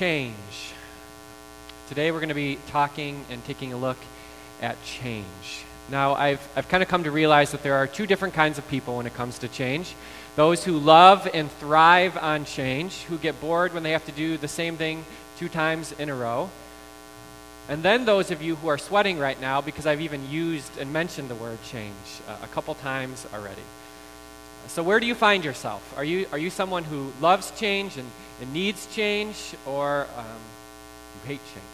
change. Today we're going to be talking and taking a look at change. Now, I've, I've kind of come to realize that there are two different kinds of people when it comes to change those who love and thrive on change, who get bored when they have to do the same thing two times in a row. And then those of you who are sweating right now because I've even used and mentioned the word change uh, a couple times already. So, where do you find yourself? Are you, are you someone who loves change and, and needs change, or um, you hate change?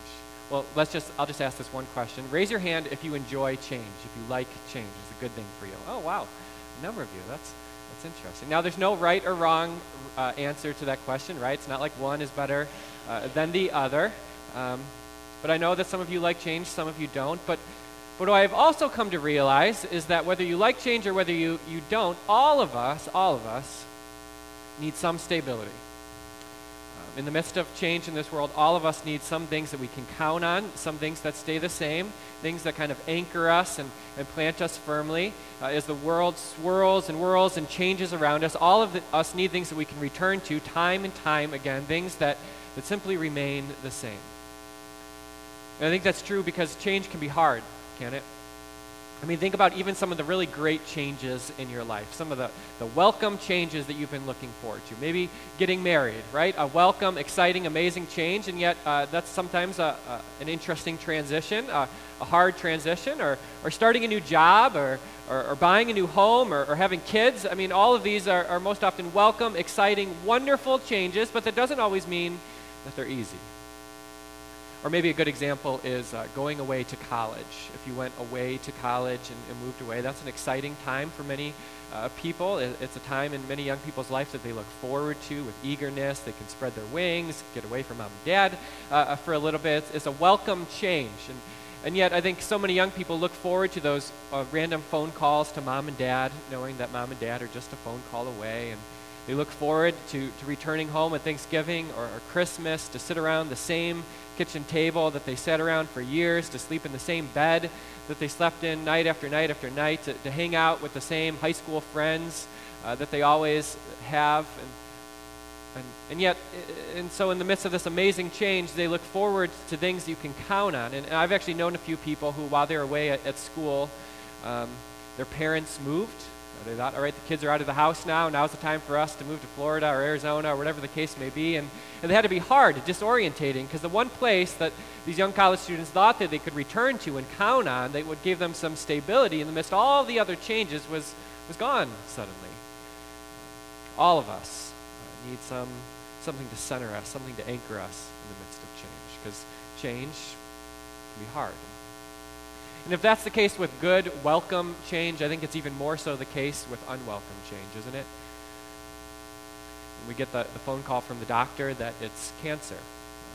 Well, let's just, I'll just ask this one question. Raise your hand if you enjoy change, if you like change. It's a good thing for you. Oh, wow. A number of you. That's, that's interesting. Now, there's no right or wrong uh, answer to that question, right? It's not like one is better uh, than the other. Um, but I know that some of you like change, some of you don't. But, but what I've also come to realize is that whether you like change or whether you, you don't, all of us, all of us, need some stability in the midst of change in this world, all of us need some things that we can count on, some things that stay the same, things that kind of anchor us and, and plant us firmly. Uh, as the world swirls and whirls and changes around us, all of the, us need things that we can return to time and time again, things that, that simply remain the same. And I think that's true because change can be hard, can it? I mean, think about even some of the really great changes in your life, some of the, the welcome changes that you've been looking forward to. Maybe getting married, right? A welcome, exciting, amazing change, and yet uh, that's sometimes a, a, an interesting transition, a, a, hard transition, or, or starting a new job, or, or, or buying a new home, or, or, having kids. I mean, all of these are, are most often welcome, exciting, wonderful changes, but that doesn't always mean that they're easy. Or maybe a good example is uh, going away to college. If you went away to college and, and moved away, that's an exciting time for many uh, people. It, it's a time in many young people's lives that they look forward to with eagerness. They can spread their wings, get away from mom and dad uh for a little bit. It's, it's, a welcome change. And, and yet, I think so many young people look forward to those uh, random phone calls to mom and dad, knowing that mom and dad are just a phone call away. And they look forward to, to returning home at Thanksgiving or, or Christmas to sit around the same kitchen table that they sat around for years, to sleep in the same bed that they slept in night after night after night, to, to hang out with the same high school friends uh, that they always have. And, and, and yet, and so in the midst of this amazing change, they look forward to things you can count on. And, and I've actually known a few people who, while they were away at, at school, um, their parents moved they thought, all right, the kids are out of the house now. Now's the time for us to move to Florida or Arizona or whatever the case may be. And, and they had to be hard, disorientating, because the one place that these young college students thought that they could return to and count on that would give them some stability in the midst of all the other changes was, was gone suddenly. All of us uh, need some, something to center us, something to anchor us in the midst of change, because change can be hard. And if that's the case with good, welcome change, I think it's even more so the case with unwelcome change, isn't it? we get the, the phone call from the doctor that it's cancer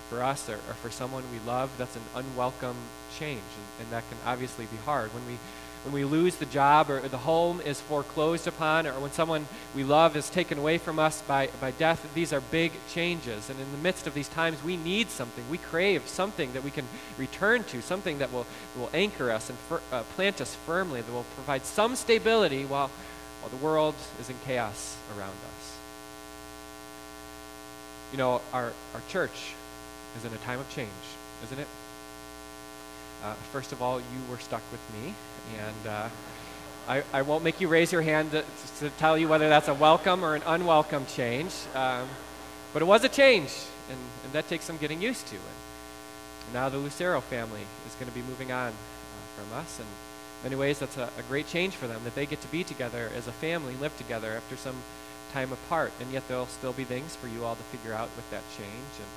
for us or, or for someone we love, that's an unwelcome change. And, and that can obviously be hard. When we when we lose the job or the home is foreclosed upon or when someone we love is taken away from us by, by death, these are big changes. And in the midst of these times, we need something. We crave something that we can return to, something that will, will anchor us and fir, uh, plant us firmly, that will provide some stability while, while the world is in chaos around us. You know, our, our church is in a time of change, isn't it? Uh, first of all, you were stuck with me, and uh, I, I, won't make you raise your hand to, to, tell you whether that's a welcome or an unwelcome change. Um, but it was a change, and, and, that takes some getting used to. And now the Lucero family is going to be moving on uh, from us, and in many ways that's a, a great change for them that they get to be together as a family, live together after some time apart, and yet there'll still be things for you all to figure out with that change. And,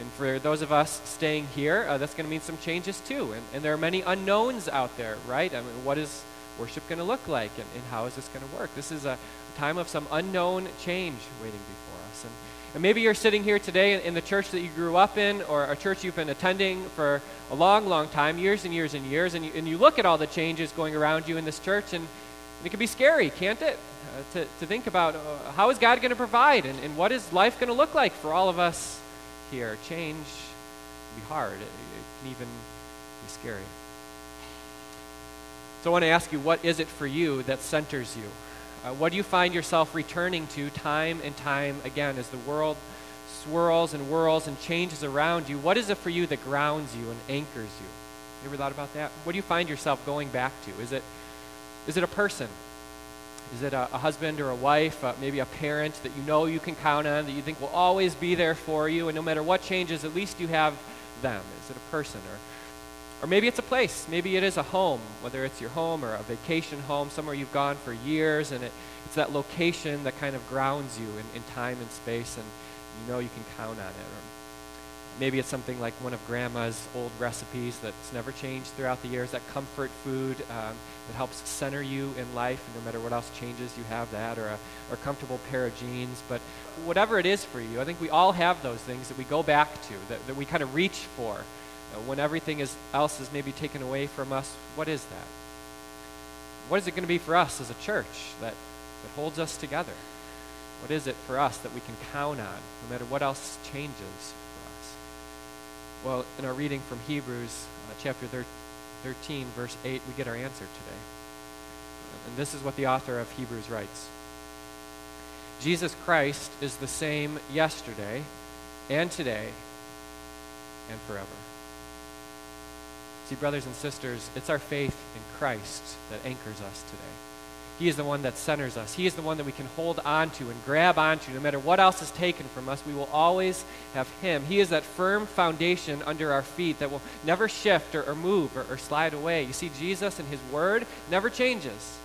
and for those of us staying here, uh, that's going to mean some changes too. And, and, there are many unknowns out there, right? I mean, what is worship going to look like and, and how is this going to work? This is a time of some unknown change waiting before us. And, and maybe you're sitting here today in, in, the church that you grew up in or a church you've been attending for a long, long time, years and years and years, and you, and you look at all the changes going around you in this church, and, it can be scary, can't it? Uh, to, to think about uh, how is God going to provide and, and what is life going to look like for all of us here. Change can be hard, it, it can even be scary. So I want to ask you, what is it for you that centers you? Uh, what do you find yourself returning to time and time again as the world swirls and whirls and changes around you, what is it for you that grounds you and anchors you? You ever thought about that? What do you find yourself going back to? Is it, is it a person? Is it a, a husband or a wife, uh, maybe a parent that you know you can count on, that you think will always be there for you, and no matter what changes, at least you have them? Is it a person? Or, or maybe it's a place. Maybe it is a home, whether it's your home or a vacation home, somewhere you've gone for years, and it, it's that location that kind of grounds you in, in time and space, and you know you can count on it. Or maybe it's something like one of grandma's old recipes that's never changed throughout the years, that comfort food um, that helps center you in life, no matter what else changes, you have that, or a, or comfortable pair of jeans. But whatever it is for you, I think we all have those things that we go back to, that, that we kind of reach for. Uh, when everything is, else is maybe taken away from us, what is that? What is it going to be for us as a church that, that holds us together? What is it for us that we can count on no matter what else changes? Well, in our reading from Hebrews uh, chapter 13, verse 8, we get our answer today. And this is what the author of Hebrews writes Jesus Christ is the same yesterday and today and forever. See, brothers and sisters, it's our faith in Christ that anchors us today. He is the one that centers us. He is the one that we can hold on to and grab onto. No matter what else is taken from us, we will always have Him. He is that firm foundation under our feet that will never shift or, or move or, or slide away. You see, Jesus and His Word never changes.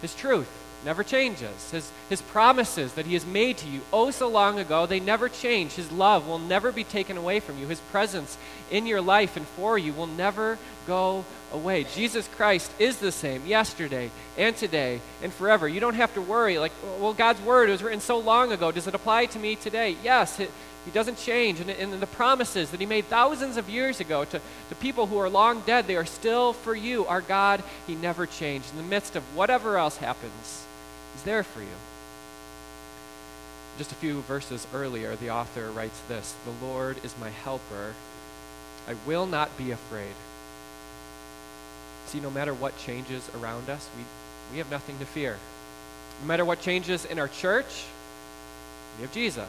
His truth never changes. His, his promises that He has made to you oh so long ago, they never change. His love will never be taken away from you. His presence in your life and for you will never go away. Jesus Christ is the same yesterday and today and forever. You don't have to worry, like, well, God's word was written so long ago. Does it apply to me today? Yes, it, He doesn't change. And, and the promises that He made thousands of years ago to, to people who are long dead, they are still for you. Our God, He never changed. In the midst of whatever else happens, He's there for you. Just a few verses earlier, the author writes this The Lord is my helper. I will not be afraid. See, no matter what changes around us, we, we have nothing to fear. No matter what changes in our church, we have Jesus.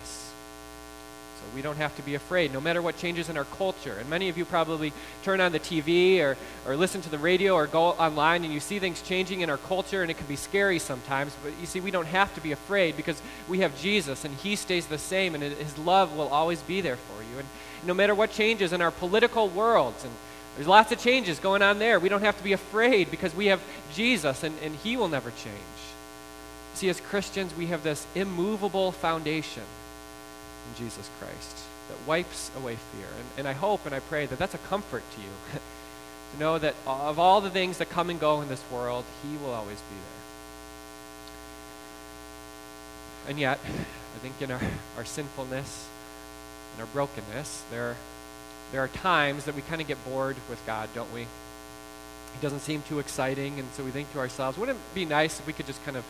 So we don't have to be afraid, no matter what changes in our culture. And many of you probably turn on the TV or, or listen to the radio or go online and you see things changing in our culture, and it can be scary sometimes. But you see, we don't have to be afraid because we have Jesus, and He stays the same, and His love will always be there for you. And no matter what changes in our political worlds, and there's lots of changes going on there, we don't have to be afraid because we have Jesus, and, and He will never change. See, as Christians, we have this immovable foundation in Jesus Christ that wipes away fear. And, and I hope and I pray that that's a comfort to you. to know that of all the things that come and go in this world, He will always be there. And yet, I think in our, our sinfulness and our brokenness, there, there are times that we kind of get bored with God, don't we? He doesn't seem too exciting, and so we think to ourselves, wouldn't it be nice if we could just kind of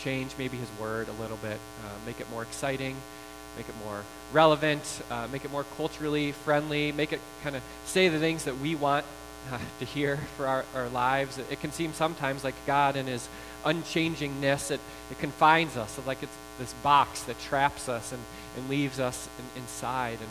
change maybe His Word a little bit, uh, make it more exciting? make it more relevant, uh, make it more culturally friendly, make it kind of say the things that we want uh, to hear for our, our lives. It, it, can seem sometimes like God in his unchangingness, it, it confines us, like it's this box that traps us and, and leaves us in, inside. And,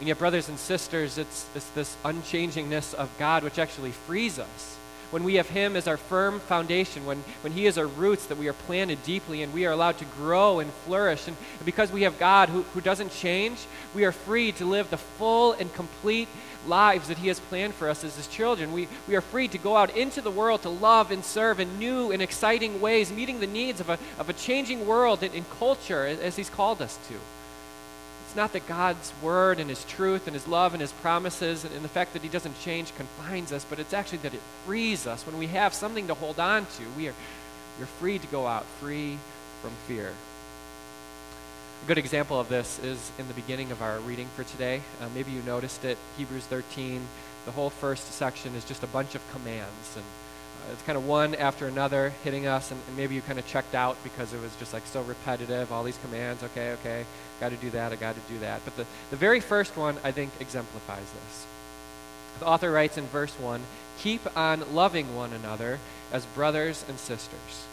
and yet, brothers and sisters, it's, it's this unchangingness of God which actually frees us when we have Him as our firm foundation, when, when He is our roots that we are planted deeply and we are allowed to grow and flourish. And, and because we have God who, who doesn't change, we are free to live the full and complete lives that He has planned for us as His children. We, we are free to go out into the world to love and serve in new and exciting ways, meeting the needs of a, of a changing world and, and culture as He's called us to. It's not that God's word and his truth and his love and his promises and, and, the fact that he doesn't change confines us, but it's actually that it frees us. When we have something to hold on to, we are you're free to go out, free from fear. A good example of this is in the beginning of our reading for today. Uh, maybe you noticed it, Hebrews 13. The whole first section is just a bunch of commands and Uh, it's kind of one after another hitting us, and, and, maybe you kind of checked out because it was just like so repetitive, all these commands, okay, okay, got to do that, I got to do that. But the, the very first one, I think, exemplifies this. The author writes in verse 1 Keep on loving one another as brothers and sisters.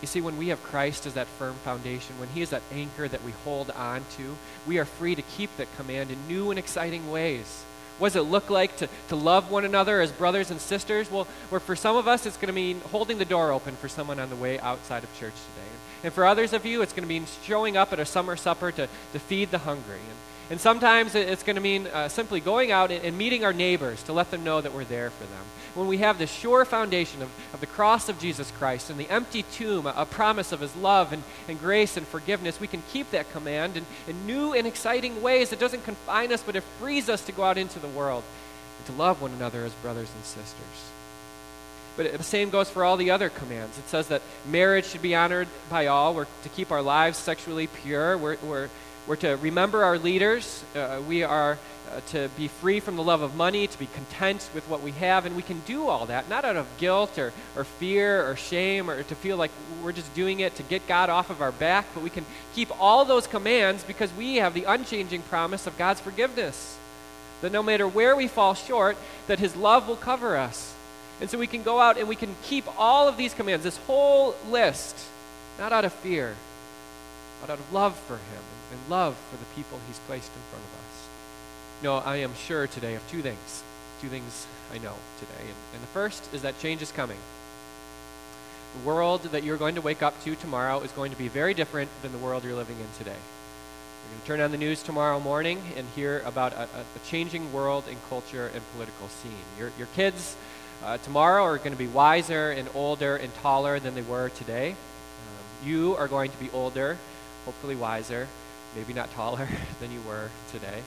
You see, when we have Christ as that firm foundation, when He is that anchor that we hold on to, we are free to keep that command in new and exciting ways. What does it look like to, to love one another as brothers and sisters? Well, where for some of us, it's going to mean holding the door open for someone on the way outside of church today. And for others of you, it's going to mean showing up at a summer supper to, to feed the hungry. And, and sometimes it's going to mean uh, simply going out and, meeting our neighbors to let them know that we're there for them. When we have the sure foundation of, of the cross of Jesus Christ and the empty tomb, a, a promise of his love and, and grace and forgiveness, we can keep that command in, in new and exciting ways. It doesn't confine us, but it frees us to go out into the world and to love one another as brothers and sisters. But the same goes for all the other commands. It says that marriage should be honored by all. We're to keep our lives sexually pure. We're, we're, we're to remember our leaders. Uh, we are uh, to be free from the love of money, to be content with what we have. And we can do all that, not out of guilt or, or fear or shame or to feel like we're just doing it to get God off of our back, but we can keep all those commands because we have the unchanging promise of God's forgiveness. That no matter where we fall short, that His love will cover us and so we can go out and we can keep all of these commands, this whole list, not out of fear, but out of love for Him and love for the people He's placed in front of us. No, I am sure today of two things. Two things I know today. And, and the first is that change is coming. The world that you're going to wake up to tomorrow is going to be very different than the world you're living in today. You're going to turn on the news tomorrow morning and hear about a, a, changing world and culture and political scene. Your, your kids uh, tomorrow are going to be wiser and older and taller than they were today. Um, you are going to be older, hopefully wiser, maybe not taller than you were today.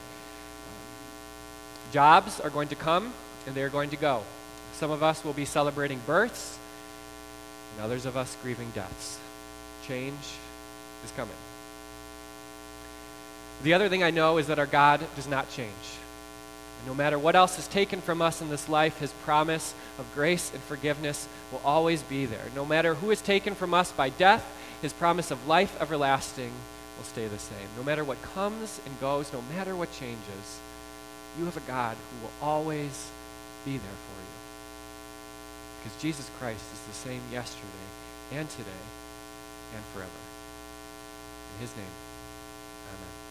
Jobs are going to come and they're going to go. Some of us will be celebrating births, and others of us grieving deaths. Change is coming. The other thing I know is that our God does not change. No matter what else is taken from us in this life, His promise of grace and forgiveness will always be there. No matter who is taken from us by death, His promise of life everlasting will stay the same. No matter what comes and goes, no matter what changes, you have a God who will always be there for you. Because Jesus Christ is the same yesterday and today and forever. In His name, amen.